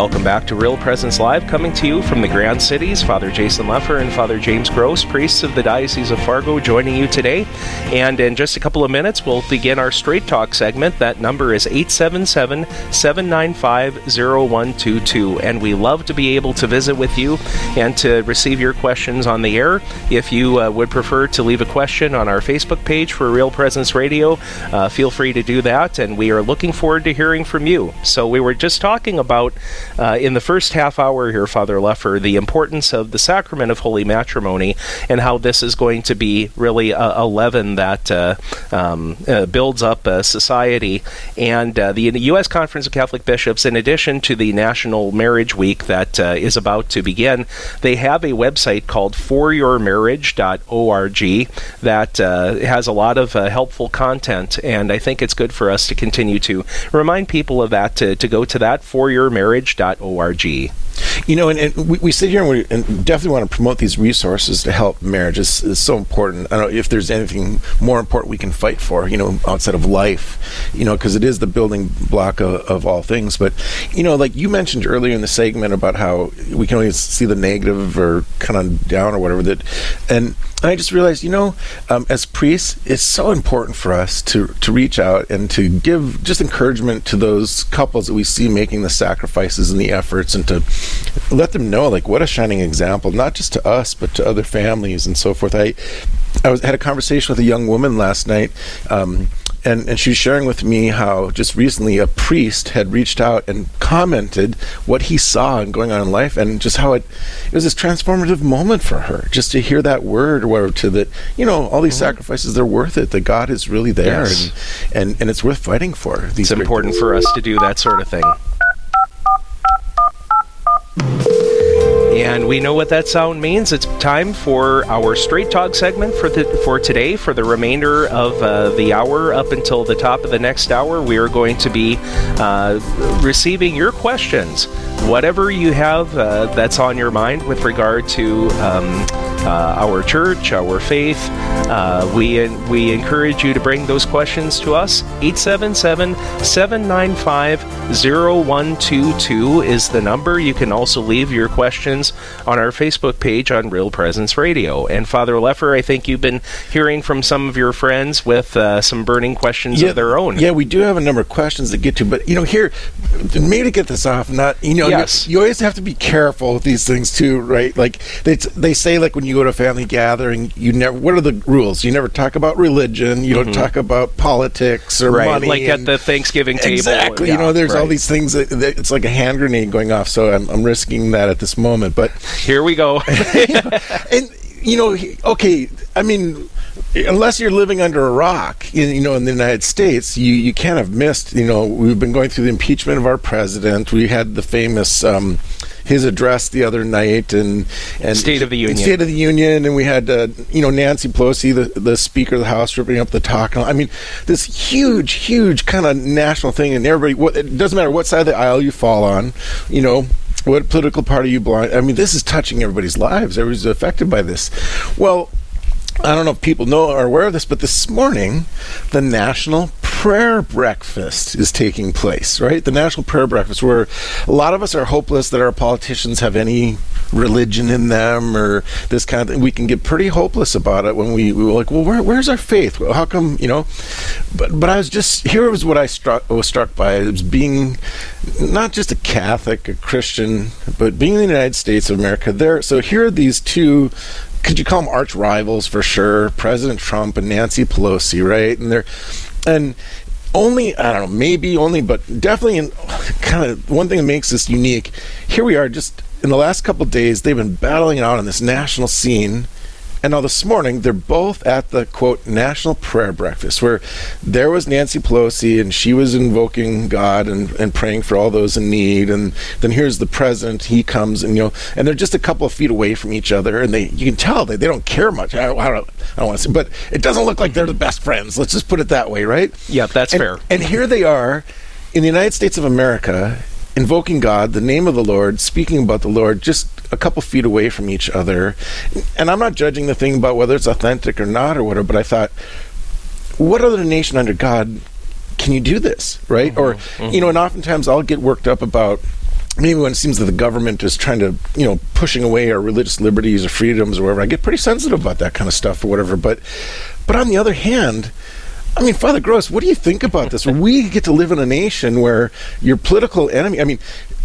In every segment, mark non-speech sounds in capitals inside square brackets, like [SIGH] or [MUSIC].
Welcome back to Real Presence Live, coming to you from the Grand Cities. Father Jason Lefor and Father James Gross, priests of the Diocese of Fargo, joining you today. And in just a couple of minutes, we'll begin our Straight Talk segment. That number is 877 795 0122. And we love to be able to visit with you and to receive your questions on the air. If you uh, would prefer to leave a question on our Facebook page for Real Presence Radio, uh, feel free to do that. And we are looking forward to hearing from you. So we were just talking about uh, in the first half hour here, Father Lefor, the importance of the sacrament of holy matrimony and how this is going to be really a, a leaven that uh, um, uh, builds up society. And uh, the U.S. Conference of Catholic Bishops, in addition to the National Marriage Week that uh, is about to begin, they have a website called foryourmarriage.org that uh, has a lot of helpful content. And I think it's good for us to continue to remind people of that, to, to go to that for your marriage marriage.org. You know, and, and we, we, sit here and we and definitely want to promote these resources to help marriage. It's, so important. I don't know if there's anything more important we can fight for, you know, outside of life, you know, because it is the building block of, of, all things. But, you know, like you mentioned earlier in the segment about how we can only see the negative or kind of down or whatever that, and I just realized, you know, um, as priests, it's so important for us to to reach out and to give just encouragement to those couples that we see making the sacrifices and the efforts, and to let them know, like, what a shining example, not just to us, but to other families and so forth. I I was had a conversation with a young woman last night. Um, and, and she was sharing with me how just recently a priest had reached out and commented what he saw and going on in life and just how it it was this transformative moment for her just to hear that word or whatever to that you know all these mm-hmm. sacrifices they're worth it that God is really there yes. and, and and it's worth fighting for it's important for us to do that sort of thing and we know what that sound means. It's time for our straight talk segment for the, for today. For the remainder of uh, the hour up until the top of the next hour, we are going to be uh, receiving your questions. Whatever you have uh, that's on your mind with regard to um, uh, our church, our faith, uh, we we encourage you to bring those questions to us. 877-795-0122 is the number. You can also leave your questions on our Facebook page on Real Presence Radio. And Father Lefor, I think you've been hearing from some of your friends with uh, some burning questions yeah, of their own. Yeah, we do have a number of questions to get to, but you know, here, me to get this off, not you know, yes. you, you always have to be careful with these things too, right? Like they they say, like when you go to a family gathering, you never. What are the rules? You never talk about religion. You mm-hmm. don't talk about politics or right, money. Like at the Thanksgiving table. Exactly. Yeah, you know, there's right. all these things that, that, it's like a hand grenade going off. So I'm, I'm risking that at this moment, but here we go. [LAUGHS] and you know, okay, I mean, unless you're living under a rock, in, you know, in the United States, you, you can't have missed. You know, we've been going through the impeachment of our president. We had the famous um, his address the other night and and State of the Union, State of the Union, and we had uh, you know Nancy Pelosi, the the Speaker of the House, ripping up the talk. I mean, this huge, huge kind of national thing, and everybody. What, it doesn't matter what side of the aisle you fall on, you know what political party you belong. I mean, this is touching everybody's lives. Everybody's affected by this. Well, I don't know if people know or are aware of this, but this morning, the National Prayer Breakfast is taking place, right? The National Prayer Breakfast, where a lot of us are hopeless that our politicians have any religion in them or this kind of thing. We can get pretty hopeless about it when we, we were like, well, where, where's our faith? How come, you know? But but I was just, here was what I struck, was struck by. It was being not just a Catholic, a Christian, but being in the United States of America. There, so here are these two could you call them arch rivals for sure? President Trump and Nancy Pelosi, right? And they're and only I don't know, maybe only, but definitely in kind of one thing that makes this unique. Here we are, just in the last couple days, they've been battling it out on this national scene and now this morning, they're both at the quote National Prayer Breakfast, where there was Nancy Pelosi and she was invoking God and, and praying for all those in need. And then here's the president, he comes and, you know, and they're just a couple of feet away from each other. And they, you can tell they, they don't care much. I, I don't, I don't want to say, but it doesn't look like they're the best friends. Let's just put it that way, right? Yeah, that's and, fair. And here they are in the United States of America invoking God, the name of the Lord, speaking about the Lord, just a couple feet away from each other. And I'm not judging the thing about whether it's authentic or not or whatever, but I thought, what other nation under God can you do this, right? Mm-hmm, or, mm-hmm. you know, and oftentimes I'll get worked up about maybe when it seems that the government is trying to, you know, pushing away our religious liberties or freedoms or whatever, I get pretty sensitive about that kind of stuff or whatever. But, but on the other hand, I mean, Father Gross, what do you think about this? we get to live in a nation where your political enemy, I mean,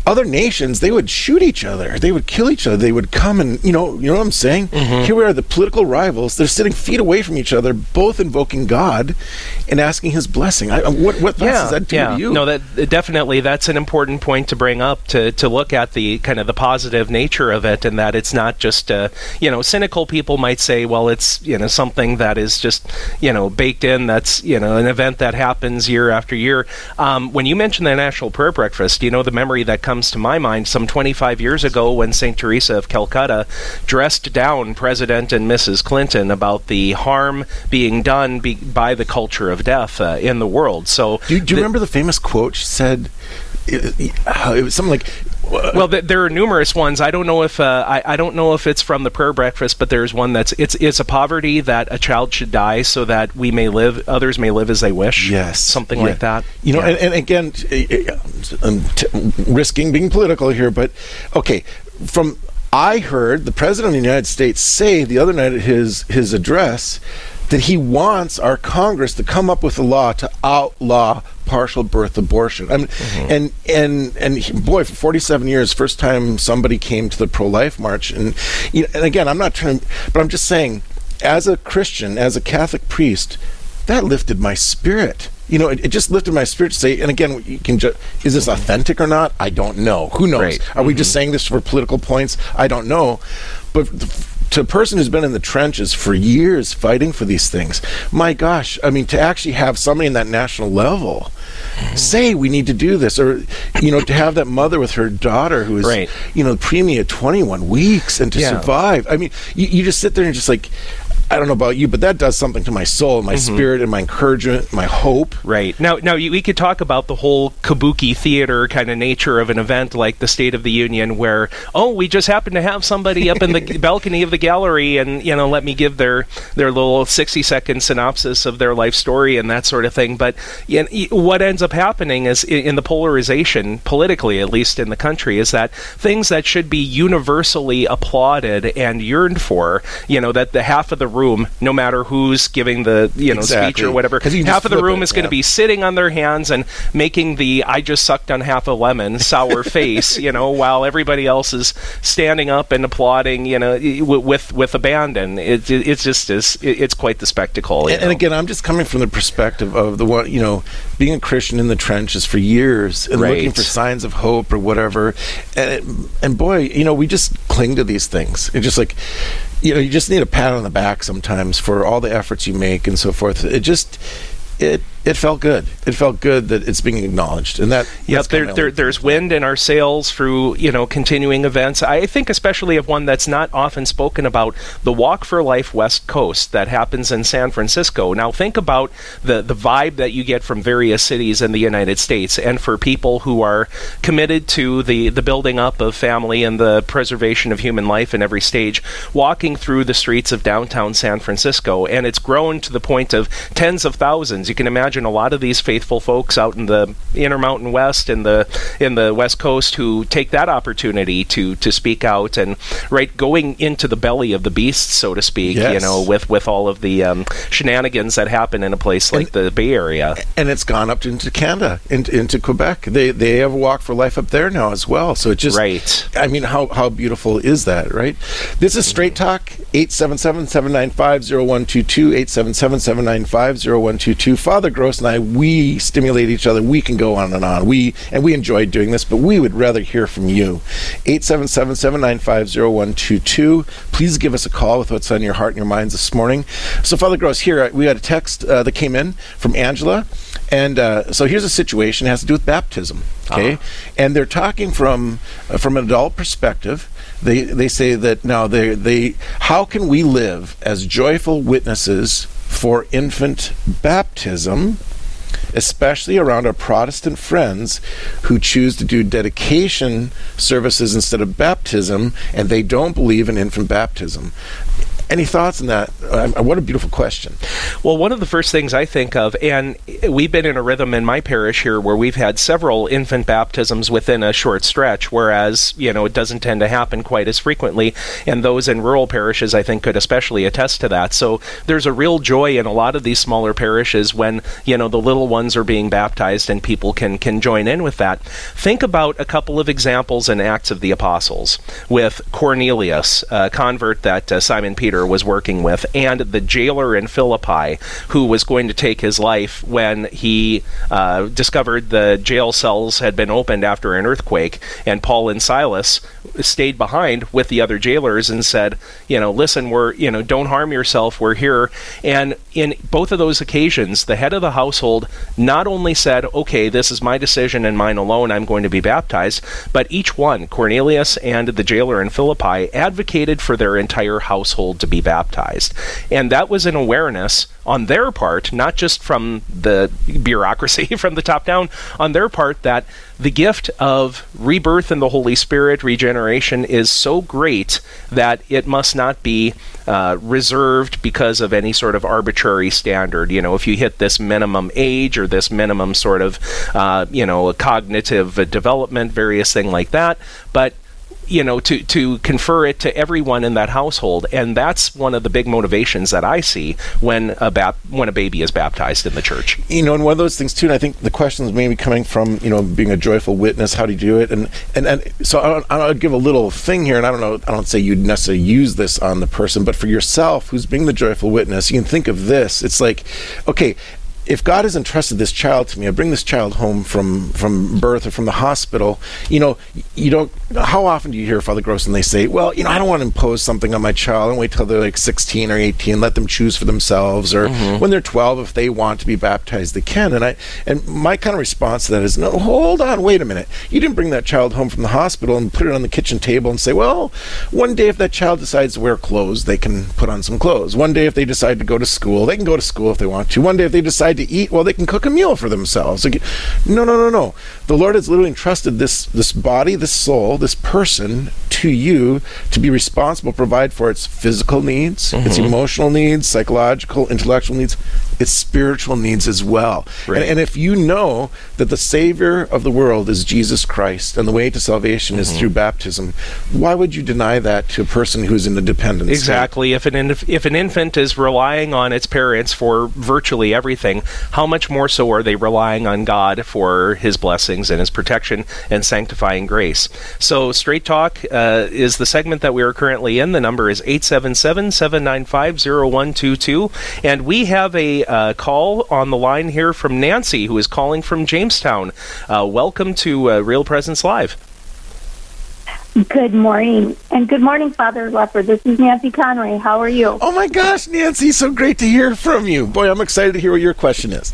other nations they would shoot each other. They would kill each other. They would come and you know you know what i'm saying? Mm-hmm. here we are the political rivals. They're sitting feet away from each other both invoking god and asking his blessing. I, what what yeah, does that do yeah. to you? No that definitely that's an important point to bring up to to look at the kind of the positive nature of it and that it's not just uh, you know cynical people might say well it's you know something that is just you know baked in that's you know an event that happens year after year. Um, when you mention the national prayer breakfast you know the memory that comes comes to my mind some 25 years ago when St. Teresa of Calcutta dressed down President and Mrs. Clinton about the harm being done be- by the culture of death uh, in the world. So, do, do you remember the famous quote she said? It, it, was something like well, th- there are numerous ones. I don't know if uh, I, I don't know if it's from the prayer breakfast, but there's one that's it's it's a poverty that a child should die so that we may live, others may live as they wish. Yes, something yeah. like that. You know, yeah. and, and, again, I'm t- risking being political here, but okay, from I heard the president of the United States say the other night at his his address that he wants our Congress to come up with a law to outlaw partial birth abortion. I mean, mm-hmm. and and and he, boy, for 47 years, first time somebody came to the pro-life march, and you know, and again, I'm not trying, but I'm just saying, as a Christian, as a Catholic priest, that lifted my spirit. You know, it, it just lifted my spirit to say. And again, you can just is this authentic or not? I don't know. Who knows? Right. Are mm-hmm. we just mm-hmm. saying this for political points? I don't know. But to a person who's been in the trenches for years fighting for these things, my gosh, I mean, to actually have somebody in that national level say we need to do this, or you know, to have that mother with her daughter who is, right. you know, preemie at 21 weeks and to yeah. survive. I mean, you, you just sit there and just like, I don't know about you, but that does something to my soul, my mm-hmm. spirit, and my encouragement, my hope. Right now, now we could talk about the whole kabuki theater kind of nature of an event like the State of the Union, where oh, we just happen to have somebody up in the [LAUGHS] balcony of the gallery, and you know, let me give their their little sixty second synopsis of their life story and that sort of thing. But you know, what ends up happening is in the polarization, politically at least in the country, is that things that should be universally applauded and yearned for, you know, that the half of the room, no matter who's giving the you know exactly. speech or whatever. Half of the room it, is going to be sitting on their hands and making the "I just sucked on half a lemon" [LAUGHS] sour face, you know, while everybody else is standing up and applauding, you know, with with abandon. It, it, it's just is it's quite the spectacle. And, and, again, I'm just coming from the perspective of the one, you know, being a Christian in the trenches for years and right. looking for signs of hope or whatever. And and boy, you know, we just cling to these things. It's just like you know, you just need a pat on the back sometimes for all the efforts you make and so forth. It just it it felt good. It felt good that it's being acknowledged, and that yep. There, there, there's wind in our sails through you know continuing events. I think especially of one that's not often spoken about, the Walk for Life West Coast that happens in San Francisco. Now think about the the vibe that you get from various cities in the United States, and for people who are committed to the the building up of family and the preservation of human life in every stage, walking through the streets of downtown San Francisco, and it's grown to the point of tens of thousands. You can imagine imagine a lot of these faithful folks out in the Intermountain West and the in the West Coast who take that opportunity to to speak out and right going into the belly of the beast, so to speak. Yes. You know, with with all of the um, shenanigans that happen in a place like and, the Bay Area, and it's gone up into Canada, into, into Quebec. They they have a walk for life up there now as well. So it just right. I mean, how how beautiful is that, right? This is Straight Talk 877-795-0122 877-795-0122. Father Gross Gross and I, we stimulate each other. We can go on and on. We and we enjoy doing this, but we would rather hear from you. 877-795-0122. Please give us a call with what's on your heart and your minds this morning. So, Father Gross, here uh, we had a text uh, that came in from Angela, and uh, so here's a situation. It has to do with baptism. Okay, uh-huh. and they're talking from uh, from an adult perspective they they say that now they they how can we live as joyful witnesses for infant baptism, especially around our Protestant friends who choose to do dedication services instead of baptism, and they don't believe in infant baptism. Any thoughts on that? Uh, what a beautiful question. Well, one of the first things I think of, and we've been in a rhythm in my parish here where we've had several infant baptisms within a short stretch, whereas, you know, it doesn't tend to happen quite as frequently. And those in rural parishes, I think, could especially attest to that. So there's a real joy in a lot of these smaller parishes when, you know, the little ones are being baptized and people can, can join in with that. Think about a couple of examples in Acts of the Apostles with Cornelius, a convert that uh, Simon Peter Peter was working with, and the jailer in Philippi who was going to take his life when he uh, discovered the jail cells had been opened after an earthquake, and Paul and Silas stayed behind with the other jailers and said, you know, listen, we're, you know, don't harm yourself, we're here. And in both of those occasions, the head of the household not only said, okay, this is my decision and mine alone, I'm going to be baptized, but each one, Cornelius and the jailer in Philippi, advocated for their entire household to be baptized. And that was an awareness on their part, not just from the bureaucracy [LAUGHS] from the top down, on their part that the gift of rebirth in the Holy Spirit, regeneration, is so great that it must not be uh, reserved because of any sort of arbitrary standard. You know, if you hit this minimum age or this minimum sort of, uh, you know, a cognitive development, various thing like that. But you know to to confer it to everyone in that household. And that's one of the big motivations that I see when a bap- when a baby is baptized in the church. You know and one of those things too and I think the questions maybe coming from you know being a joyful witness how do you do it? And and, and so I'll, I'll give a little thing here and I don't know I don't say you'd necessarily use this on the person but for yourself who's being the joyful witness you can think of this. It's like okay if God has entrusted this child to me, I bring this child home from from birth or from the hospital. You know, you don't. How often do you hear Father Gross and they say, "Well, you know, I don't want to impose something on my child and wait till they're like 16 or 18, let them choose for themselves, or mm-hmm. when they're 12, if they want to be baptized, they can." And I and my kind of response to that is, "No, hold on, wait a minute. You didn't bring that child home from the hospital and put it on the kitchen table and say, well, one day if that child decides to wear clothes, they can put on some clothes. One day if they decide to go to school, they can go to school if they want to. One day if they decide decide to eat, well, they can cook a meal for themselves. No, no, no, no. The Lord has literally entrusted this this body, this soul, this person you to be responsible, provide for its physical needs, mm-hmm. its emotional needs, psychological, intellectual needs, its spiritual needs as well. Right. And, and, if you know that the Savior of the world is Jesus Christ and the way to salvation mm-hmm. is through baptism, why would you deny that to a person who's in a dependent Exactly. If an if an infant is relying on its parents for virtually everything, how much more so are they relying on God for His blessings and His protection and sanctifying grace? So, Straight Talk uh, is the segment that we are currently in. The number is 877 795 0122. And we have a uh, call on the line here from Nancy, who is calling from Jamestown. Uh, welcome to uh, Real Presence Live. Good morning. And good morning, Father Lefor. This is Nancy Conway. How are you? Oh my gosh, Nancy, so great to hear from you. Boy, I'm excited to hear what your question is.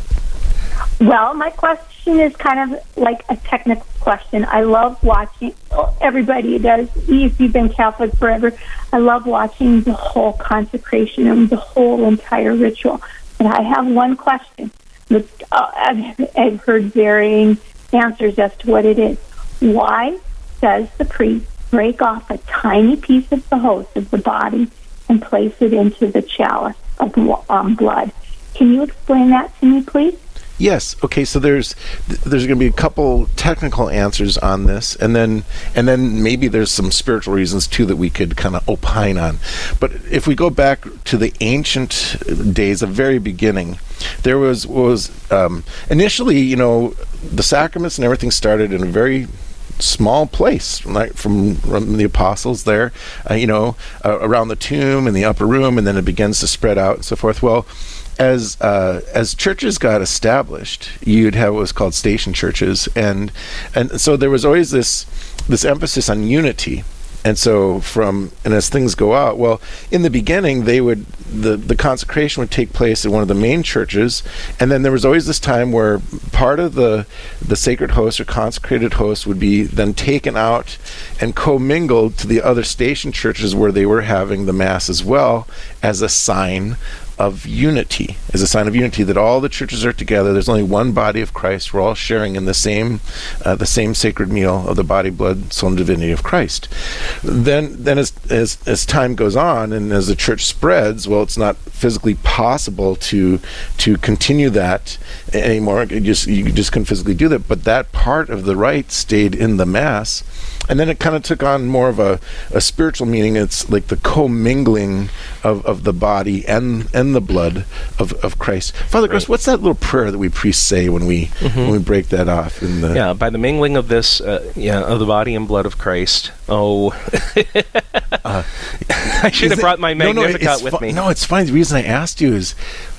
Well, my question is kind of like a technical question. I love watching, everybody does, if you've been Catholic forever, I love watching the whole consecration and the whole entire ritual. But I have one question. Uh, I've, I've heard varying answers as to what it is. Why does the priest break off a tiny piece of the host of the body and place it into the chalice of um, blood. Can you explain that to me, please? Yes. Okay. So there's there's going to be a couple technical answers on this, and then and then maybe there's some spiritual reasons too that we could kind of opine on. But if we go back to the ancient days, the very beginning, there was was um, initially, you know, the sacraments and everything started in a very small place, like from, from the apostles there, uh, you know, uh, around the tomb in the upper room, and then it begins to spread out and so forth. Well, as uh, as churches got established, you'd have what was called station churches, and and so there was always this this emphasis on unity. And so from and as things go out well in the beginning they would the the consecration would take place in one of the main churches and then there was always this time where part of the the sacred host or consecrated host would be then taken out and commingled to the other station churches where they were having the mass as well as a sign of unity, as a sign of unity, that all the churches are together. There's only one body of Christ. We're all sharing in the same, uh, the same sacred meal of the body, blood, soul, and divinity of Christ. Then, then as, as as time goes on and as the church spreads, well, it's not physically possible to to continue that anymore. You just you just couldn't physically do that. But that part of the rite stayed in the mass and then it kind of took on more of a, a spiritual meaning. It's like the commingling of, of the body and and the blood of, of Christ. Father Gross, what's that little prayer that we priests say when we mm-hmm. when we break that off? In the yeah, by the mingling of this, uh, yeah, of the body and blood of Christ. Oh, [LAUGHS] uh, I should have brought my Magnificat no, no, with fu- me. No, it's fine. The reason I asked you is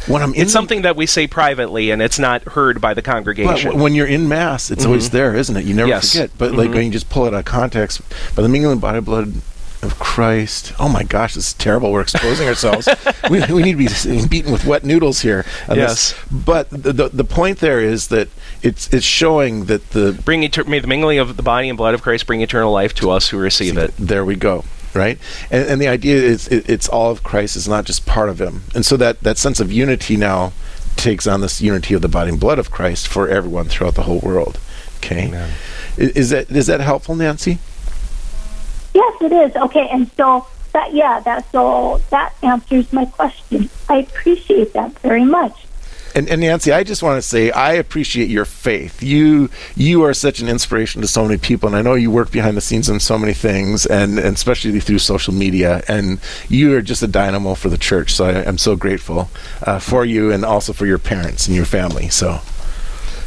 when I'm it's something that we say privately and it's not heard by the congregation. But when you're in mass, it's mm-hmm. always there, isn't it? You never yes. forget. But mm-hmm. like when you just pull it out of context, by the mingling body blood of Christ. Oh my gosh, this is terrible. We're exposing ourselves. [LAUGHS] we, we need to be beaten with wet noodles here. Uh, yes. This. But the, the, the point there is that it's it's showing that the bring etern- may the mingling of the body and blood of Christ bring eternal life to us who receive it. There we go right? And, and the idea is it, it's all of Christ. It's not just part of Him. And so that that sense of unity now takes on this unity of the body and blood of Christ for everyone throughout the whole world. Okay, Amen. is that is that helpful, Nancy? Yes, it is. Okay, and so that yeah, that so that answers my question. I appreciate that very much. And, and, Nancy, I just want to say I appreciate your faith. You you are such an inspiration to so many people, and I know you work behind the scenes on so many things, and, and especially through social media. And you are just a dynamo for the church. So I, am so grateful uh, for you, and also for your parents and your family. So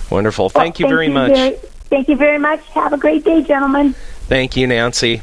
wonderful. Thank well, you very you much. Very, thank you very much. Have a great day, gentlemen. Thank you, Nancy.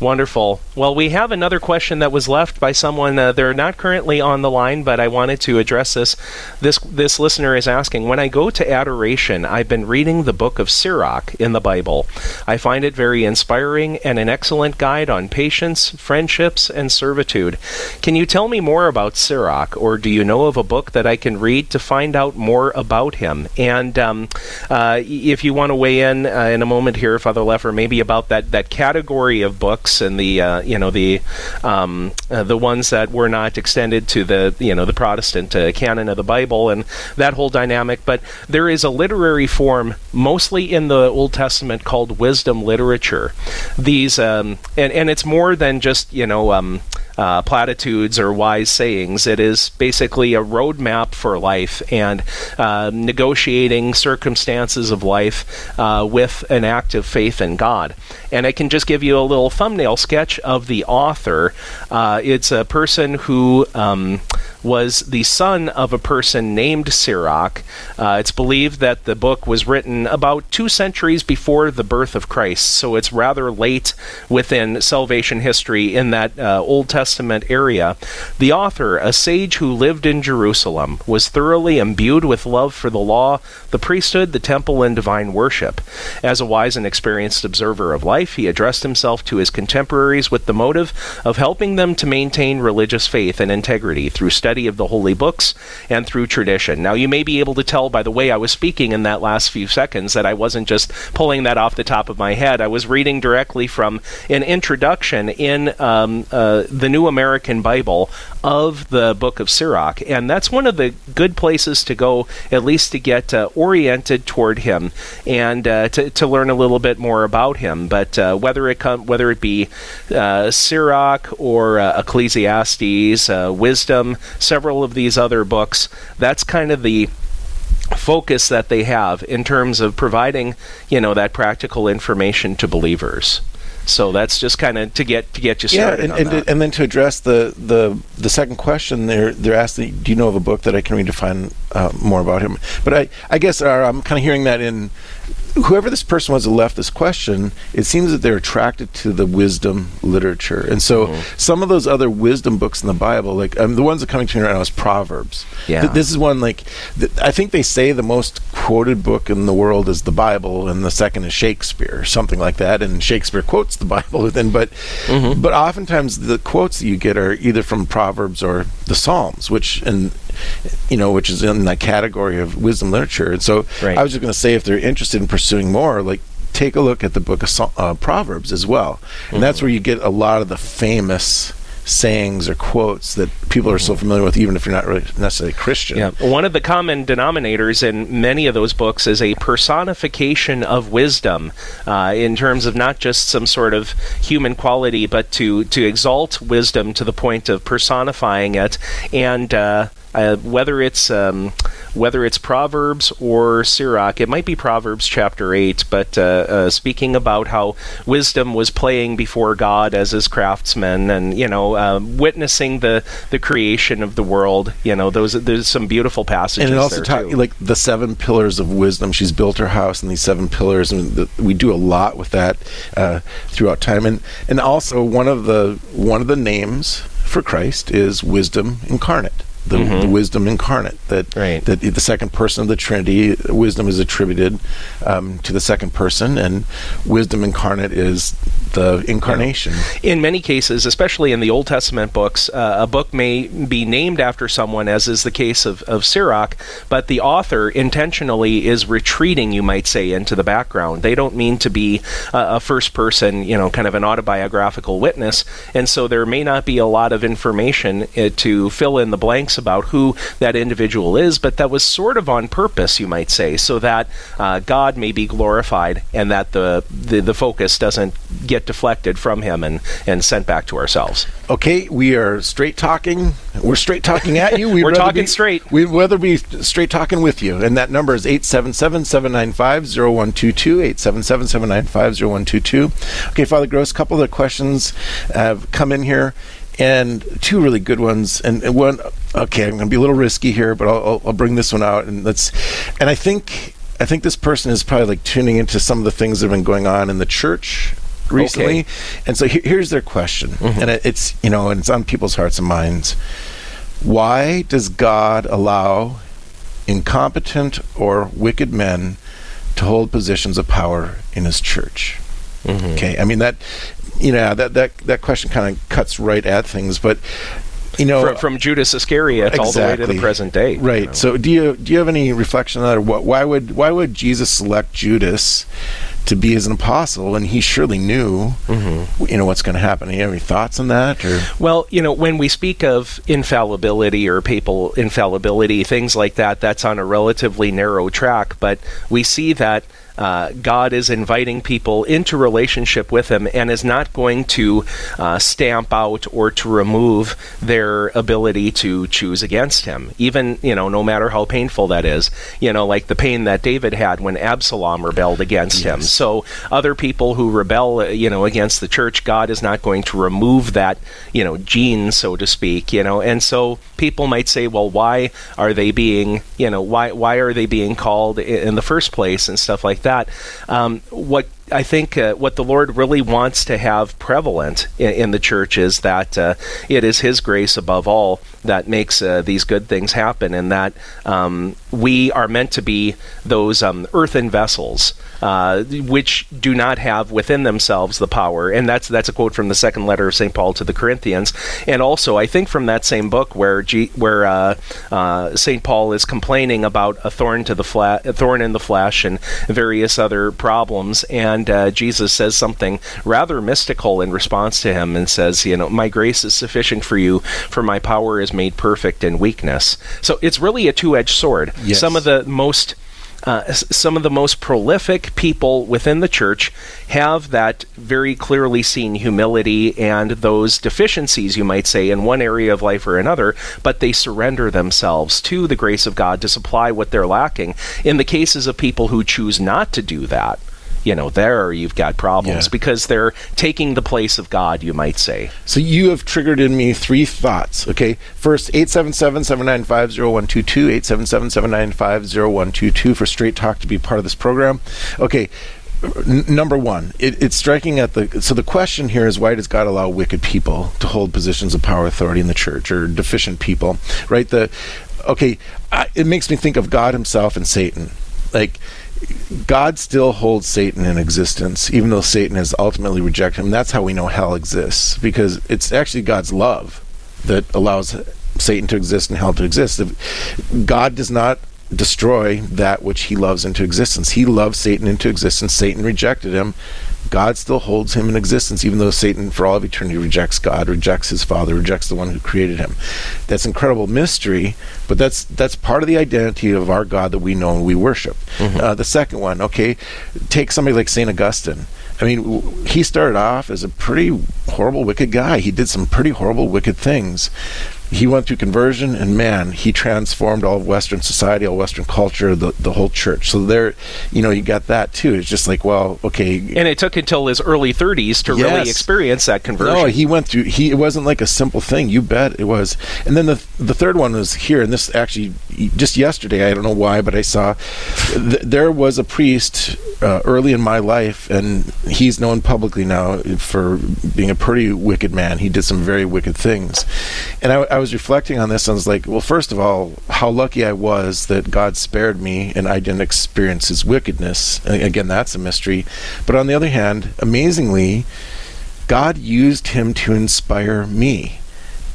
Wonderful. Well, we have another question that was left by someone. Uh, they're not currently on the line, but I wanted to address this. This this listener is asking: When I go to adoration, I've been reading the book of Sirach in the Bible. I find it very inspiring and an excellent guide on patience, friendships, and servitude. Can you tell me more about Sirach, or do you know of a book that I can read to find out more about him? And um, uh, if you want to weigh in uh, in a moment here, Father Lefor, maybe about that that category of books books and the uh, you know the um, uh, the ones that were not extended to the you know the Protestant uh, canon of the Bible and that whole dynamic. But there is a literary form, mostly in the Old Testament, called wisdom literature. These um, and and it's more than just you know. Um, uh, platitudes or wise sayings. It is basically a roadmap for life and uh, negotiating circumstances of life uh, with an active faith in God. And I can just give you a little thumbnail sketch of the author. Uh, it's a person who. Um, was the son of a person named Sirach. Uh, it's believed that the book was written about two centuries before the birth of Christ, so it's rather late within salvation history in that uh, Old Testament area. The author, a sage who lived in Jerusalem, was thoroughly imbued with love for the law, the priesthood, the temple, and divine worship. As a wise and experienced observer of life, he addressed himself to his contemporaries with the motive of helping them to maintain religious faith and integrity through study study of the holy books and through tradition. Now, you may be able to tell by the way I was speaking in that last few seconds that I wasn't just pulling that off the top of my head. I was reading directly from an introduction in um, uh, the New American Bible of the book of Sirach. And that's one of the good places to go, at least to get uh, oriented toward him and uh, to, to learn a little bit more about him. But uh, whether it com- whether it be uh, Sirach or uh, Ecclesiastes, Wisdom, several of these other books, that's kind of the focus that they have in terms of providing, you know, that practical information to believers. So that's just kind of to get to get you started. Yeah, and, and, and, then to address the, the the second question, they're they're asking, do you know of a book that I can read to find uh, more about him? But I I guess uh, I'm kind of hearing that in whoever this person was that left this question, it seems that they're attracted to the wisdom literature. And so mm-hmm. some of those other wisdom books in the Bible, like um, the ones that are coming to me right now is Proverbs. Yeah. Th- this is one like th- I think they say the most quoted book in the world is the Bible, and the second is Shakespeare, or something like that. And Shakespeare quotes the [LAUGHS] Bible, then but mm-hmm. but oftentimes the quotes that you get are either from Proverbs or the Psalms, which and you know, which is in that category of wisdom literature. And so right. I was just going to say, if they're interested in pursuing more, like take a look at the book of uh, Proverbs as well, and mm-hmm. that's where you get a lot of the famous sayings or quotes that people are so familiar with, even if you're not really necessarily Christian. Yeah. One of the common denominators in many of those books is a personification of wisdom uh, in terms of not just some sort of human quality, but to, to exalt wisdom to the point of personifying it and uh, uh, whether it's um, whether it's Proverbs or Sirach, it might be Proverbs chapter eight, but uh, uh, speaking about how wisdom was playing before God as his craftsman, and you know, uh, witnessing the the creation of the world. You know, those there's some beautiful passages. And it also talks like the seven pillars of wisdom. She's built her house in these seven pillars, and the, we do a lot with that uh, throughout time. And and also one of the one of the names for Christ is wisdom incarnate the, mm-hmm. the, wisdom incarnate that right. that the second person of the Trinity wisdom is attributed um, to the second person and wisdom incarnate is the incarnation in many cases especially in the Old Testament books uh, a book may be named after someone as is the case of, of Sirach but the author intentionally is retreating you might say into the background they don't mean to be uh, a first person you know kind of an autobiographical witness and so there may not be a lot of information uh, to fill in the blanks about who that individual is, but that was sort of on purpose, you might say, so that uh, God may be glorified and that the, the, the focus doesn't get deflected from Him and, and sent back to ourselves. Okay, we are straight talking. We're straight talking at you. We'd We're talking be, straight. We'd rather be straight talking with you. And that number is 877 795 0122. 877 795 0122. Okay, Father Gross, a couple of questions have come in here and two really good ones. And, and one, okay, I'm going to be a little risky here, but I'll, I'll, I'll bring this one out. And let's, and I think I think this person is probably like tuning into some of the things that have been going on in the church recently. Okay. And so he- here's their question, mm-hmm. and it, it's you know, and it's on people's hearts and minds. Why does God allow incompetent or wicked men to hold positions of power in His church? Mm-hmm. Okay, I mean that you know that that that question kind of cuts right at things, but you know from, from Judas Iscariot exactly. all the way to the present day. Right. You know? So do you do you have any reflection on that? Or what, why would why would Jesus select Judas? to be as an apostle, and he surely knew, mm-hmm. you know, what's going to happen. You have any thoughts on that? Or well, you know, when we speak of infallibility or papal infallibility, things like that, that's on a relatively narrow track. But we see that uh, God is inviting people into relationship with Him and is not going to uh, stamp out or to remove their ability to choose against Him, even you know, no matter how painful that is. You know, like the pain that David had when Absalom rebelled against yes. him. So other people who rebel, uh, you know, against the church, God is not going to remove that, you know, gene, so to speak. You know, and so people might say, well, why are they being, you know, why why are they being called in the first place and stuff like that that. Um, what I think uh, what the Lord really wants to have prevalent in, in the church is that uh, it is His grace above all that makes uh, these good things happen, and that um, we are meant to be those um, earthen vessels uh, which do not have within themselves the power. And that's that's a quote from the second letter of St. Paul to the Corinthians, and also I think from that same book where G- where uh, uh, St. Paul is complaining about a thorn to the fla- thorn in the flesh and various other problems, and uh, Jesus says something rather mystical in response to him and says, you know, my grace is sufficient for you, for my power is made perfect in weakness. So it's really a two-edged sword. Yes. Some of the most uh, some of the most prolific people within the church have that very clearly seen humility and those deficiencies, you might say, in one area of life or another, but they surrender themselves to the grace of God to supply what they're lacking. In the cases of people who choose not to do that, you know, there you've got problems yeah. because they're taking the place of God, you might say. So you have triggered in me three thoughts. Okay. First, 877 795 0122, 877 795 0122 for Straight Talk to be part of this program. Okay. N- number one, it, it's striking at the. So the question here is why does God allow wicked people to hold positions of power, authority in the church, or deficient people? Right. The okay. I, it makes me think of God Himself and Satan. Like God still holds Satan in existence, even though Satan has ultimately rejected him. That's how we know hell exists, because it's actually God's love that allows Satan to exist and hell to exist. God does not destroy that which he loves into existence. He loves Satan into existence. Satan rejected him. God still holds him in existence, even though Satan, for all of eternity, rejects God, rejects his Father, rejects the one who created him. That's incredible mystery, but that's that's part of the identity of our God that we know and we worship. Mm-hmm. Uh, the second one, okay, take somebody like Saint Augustine. I mean, he started off as a pretty horrible, wicked guy. He did some pretty horrible, wicked things he went through conversion and man he transformed all of western society all western culture the, the whole church. So there you know you got that too. It's just like well okay. And it took until his early 30s to yes. really experience that conversion. No he went through he it wasn't like a simple thing. You bet it was. And then the the third one was here and this actually just yesterday i don't know why but i saw th- there was a priest uh, early in my life and he's known publicly now for being a pretty wicked man. He did some very wicked things. And I, I I was reflecting on this and I was like, well, first of all, how lucky I was that God spared me and I didn't experience his wickedness. Again, that's a mystery. But on the other hand, amazingly, God used him to inspire me.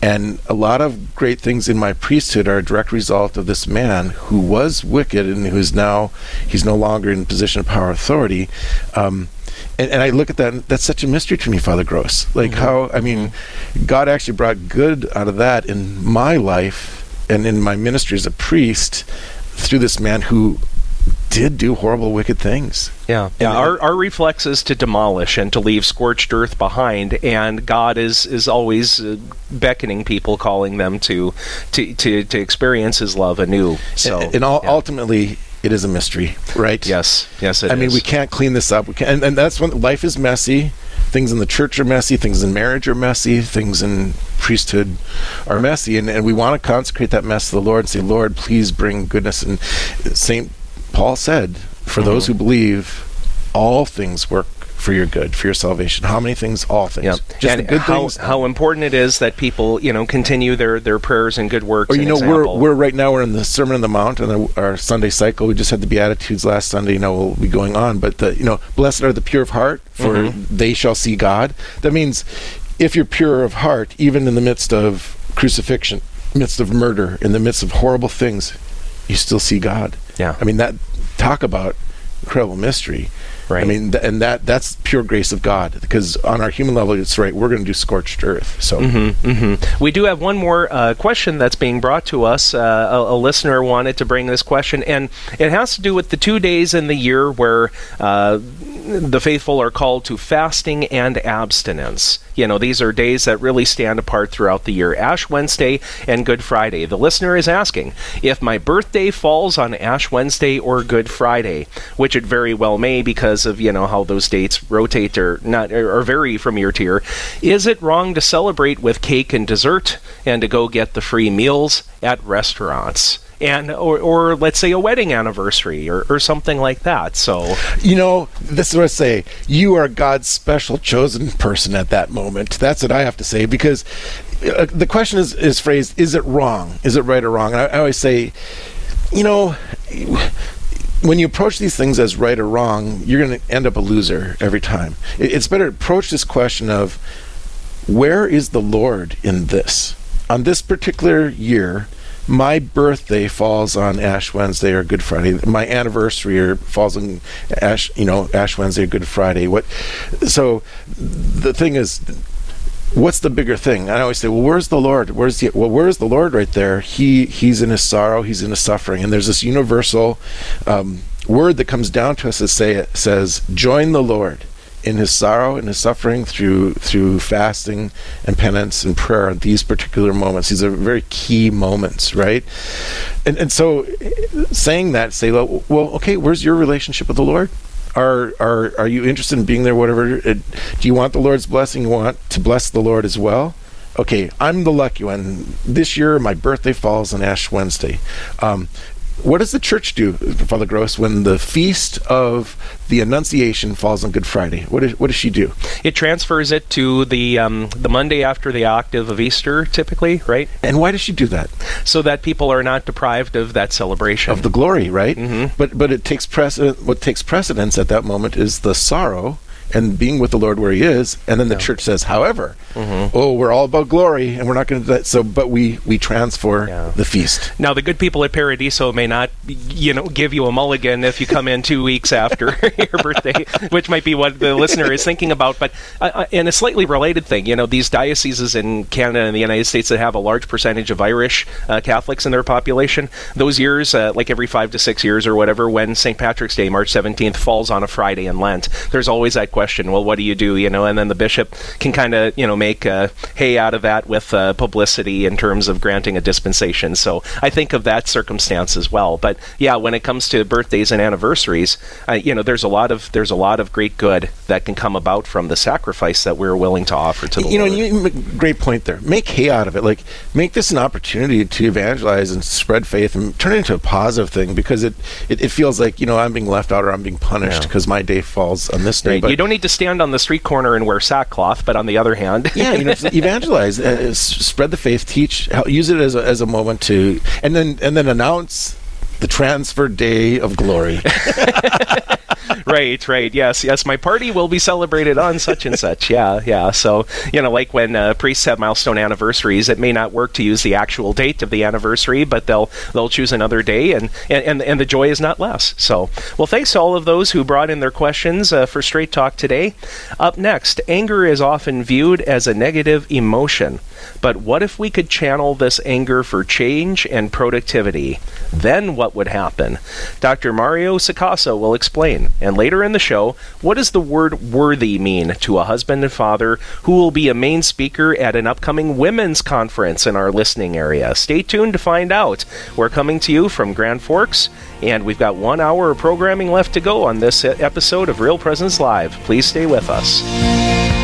And a lot of great things in my priesthood are a direct result of this man who was wicked and who's now, he's no longer in position of power authority. Um, and, and I look at that, and that's such a mystery to me, Father Gross. Like mm-hmm. how, I mean, God actually brought good out of that in my life and in my ministry as a priest through this man who did do horrible, wicked things. Yeah, yeah. our, our reflex is to demolish and to leave scorched earth behind, and God is is always uh, beckoning people, calling them to to to, to experience His love anew. So, and, and yeah. ultimately, it is a mystery, right? Yes, yes. I is. mean, we can't clean this up. We can, and, and that's when life is messy. Things in the church are messy. Things in marriage are messy. Things in priesthood are messy, and, and we want to consecrate that mess to the Lord and say, Lord, please bring goodness. And Saint Paul said, for mm-hmm. those who believe, all things work for your good, for your salvation. How many things? All things. Yep. Just and good how, things. How important it is that people, you know, continue their, their prayers and good works. Or you know, example. we're we're right now we're in the Sermon on the Mount and our Sunday cycle. We just had the Beatitudes last Sunday. You know, we'll be going on. But the you know, blessed are the pure of heart, for mm-hmm. they shall see God. That means if you're pure of heart, even in the midst of crucifixion, midst of murder, in the midst of horrible things, you still see God. Yeah. I mean that talk about incredible mystery. Right. I mean, th- and that that's pure grace of God because on our human level, it's right. We're going to do scorched earth. So mm-hmm, mm-hmm. we do have one more uh, question that's being brought to us. Uh, a, a, listener wanted to bring this question, and it has to do with the two days in the year where uh, the faithful are called to fasting and abstinence. You know, these are days that really stand apart throughout the year Ash Wednesday and Good Friday. The listener is asking if my birthday falls on Ash Wednesday or Good Friday, which it very well may because of, you know, how those dates rotate or not or vary from year to year. Is it wrong to celebrate with cake and dessert and to go get the free meals at restaurants? and or, or let's say a wedding anniversary or, or something like that. So you know, this is what I say. You are God's special chosen person at that moment. That's what I have to say because uh, the question is is phrased: Is it wrong? Is it right or wrong? And I, I always say, you know when you approach these things as right or wrong, you're going to end up a loser every time. It's better to approach this question of where is the Lord in this? On this particular year, my birthday falls on Ash Wednesday or Good Friday. My anniversary or falls on Ash, you know, Ash Wednesday or Good Friday. What? So the thing is, what's the bigger thing? I always say, well, where's the Lord? Where's the well? Where's the Lord right there? He he's in his sorrow. He's in his suffering, and there's this universal um, word that comes down to us that say it says, join the Lord in his sorrow and his suffering through through fasting and penance and prayer at these particular moments. These are very key moments, right? And and so saying that, say, well, well okay, where's your relationship with the Lord? Are are are you interested in being there? Whatever. Uh, do you want the Lord's blessing? You want to bless the Lord as well? okay, I'm the lucky one. This year, my birthday falls on Ash Wednesday. Um, what does the church do, Father Gross, when the feast of the Annunciation falls on Good Friday? What, is, what does she do? It transfers it to the um, the Monday after the octave of Easter, typically, right? And why does she do that? So that people are not deprived of that celebration of the glory, right? Mm-hmm. But but it takes precedent. What takes precedence at that moment is the sorrow and being with the Lord where He is, and then the church says, however, Mm-hmm. oh, we're all about glory, and we're not going to. do That so, but we we transfer Yeah. the feast. Now, the good people at Paradiso may not, you know, give you a mulligan if you come in two weeks after [LAUGHS] your birthday, which might be what the listener is thinking about. But uh, uh, in a slightly related thing, you know, these dioceses in Canada and the United States that have a large percentage of Irish uh, Catholics in their population, those years, uh, like every five to six years or whatever, when St. Patrick's Day, March 17th, falls on a Friday in Lent, there's always that question, well, what do you do, you know? And then the bishop can kind of, you know, make uh, hay out of that with uh, publicity in terms of granting a dispensation. So I think of that circumstance as well. But yeah, when it comes to birthdays and anniversaries, uh, you know, there's a lot of there's a lot of great good that can come about from the sacrifice that we're willing to offer to the you know, you make great point there. Make hay out of it. Like, make this an opportunity to evangelize and spread faith and turn it into a positive thing because it, it, it feels like, you know, I'm being left out or I'm being punished Yeah. because my day falls on this day. Right. But you don't need to stand on the street corner and wear sackcloth, but on the other hand, yeah, you know, [LAUGHS] evangelize, uh, spread the faith, teach, use it as a, as a moment to, and then and then announce the transfer day of glory. [LAUGHS] right, right. Yes, yes. My party will be celebrated on such and such. Yeah, yeah. So, you know, like when uh, priests have milestone anniversaries, it may not work to use the actual date of the anniversary, but they'll they'll choose another day, and and and, the joy is not less. So, well, thanks to all of those who brought in their questions uh, for Straight Talk today. Up next, anger is often viewed as a negative emotion, but what if we could channel this anger for change and productivity? Then what would happen? Dr. Mario Sacasa will explain. And later in the show, what does the word worthy mean to a husband and father who will be a main speaker at an upcoming women's conference in our listening area? Stay tuned to find out. We're coming to you from Grand Forks, and we've got one hour of programming left to go on this episode of Real Presence Live. Please stay with us.